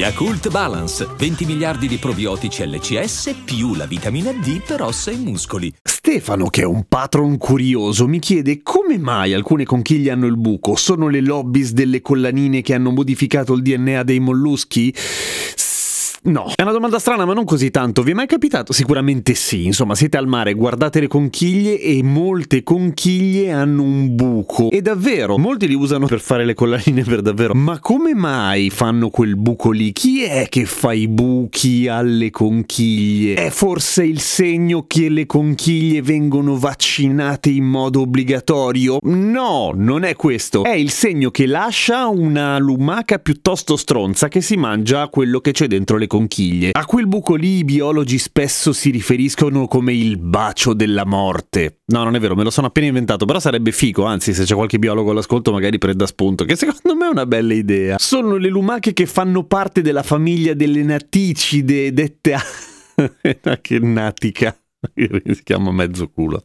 Yakult Balance, 20 miliardi di probiotici LCS più la vitamina D per ossa e muscoli. Stefano, che è un patron curioso, mi chiede come mai alcune conchiglie hanno il buco. Sono le lobbies delle collanine che hanno modificato il DNA dei molluschi? No, è una domanda strana, ma non così tanto. Vi è mai capitato? Sicuramente sì. Insomma, siete al mare, guardate le conchiglie e molte conchiglie hanno un buco. E davvero, molti li usano per fare le collanine per davvero. Ma come mai fanno quel buco lì? Chi è che fa i buchi alle conchiglie? È forse il segno che le conchiglie vengono vaccinate in modo obbligatorio? No, non è questo. È il segno che lascia una lumaca piuttosto stronza che si mangia quello che c'è dentro le conchiglie. A quel buco lì i biologi spesso si riferiscono come il bacio della morte. No, non è vero, me lo sono appena inventato, però sarebbe figo, anzi se c'è qualche biologo all'ascolto magari prenda spunto, che secondo me è una bella idea. Sono le lumache che fanno parte della famiglia delle naticide, dette a... che natica, si chiama mezzo culo.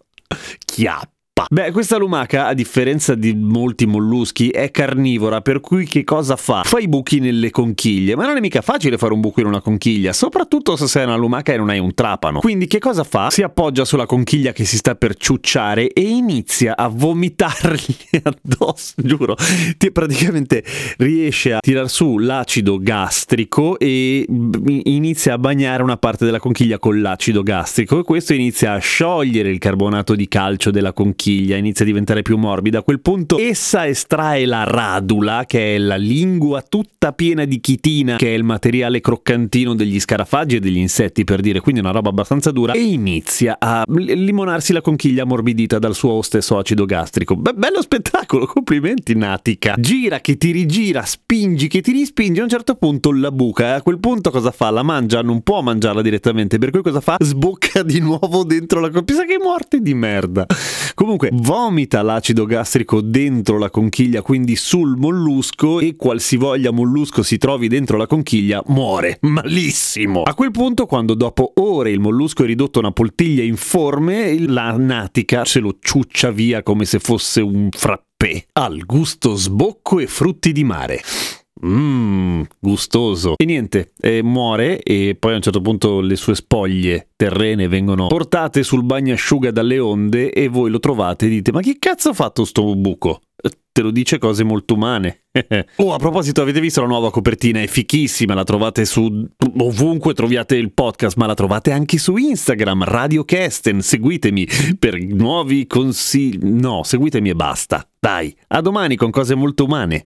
Chiappa. Beh, questa lumaca, a differenza di molti molluschi, è carnivora, per cui che cosa fa? Fa i buchi nelle conchiglie, ma non è mica facile fare un buco in una conchiglia, soprattutto se sei una lumaca e non hai un trapano. Quindi che cosa fa? Si appoggia sulla conchiglia che si sta per ciucciare e inizia a vomitargli addosso, giuro. Ti praticamente riesce a tirar su l'acido gastrico e inizia a bagnare una parte della conchiglia con l'acido gastrico e questo inizia a sciogliere il carbonato di calcio della conchiglia conchiglia inizia a diventare più morbida, a quel punto essa estrae la radula, che è la lingua tutta piena di chitina, che è il materiale croccantino degli scarafaggi e degli insetti, per dire, quindi una roba abbastanza dura, e inizia a limonarsi la conchiglia ammorbidita dal suo stesso acido gastrico. Be- bello spettacolo, complimenti Natica. Gira che ti rigira, spingi che ti rispingi, a un certo punto la buca, e a quel punto cosa fa? La mangia, non può mangiarla direttamente, per cui cosa fa? Sbocca di nuovo dentro la. Pensa che morte di merda. Comunque Comunque vomita l'acido gastrico dentro la conchiglia, quindi sul mollusco e qualsivoglia mollusco si trovi dentro la conchiglia muore malissimo. A quel punto, quando dopo ore il mollusco è ridotto a una poltiglia informe, la natica se lo ciuccia via come se fosse un frappè. Al gusto sbocco e frutti di mare. Mmm, gustoso. E niente, eh, muore e poi a un certo punto le sue spoglie terrene vengono portate sul bagnasciuga dalle onde e voi lo trovate e dite ma che cazzo ha fatto sto buco? te lo dice cose molto umane. oh, a proposito, avete visto la nuova copertina? È fichissima, la trovate su ovunque troviate il podcast, ma la trovate anche su Instagram, Radio Kesten. Seguitemi per nuovi consigli. No, seguitemi e basta. Dai, a domani con cose molto umane.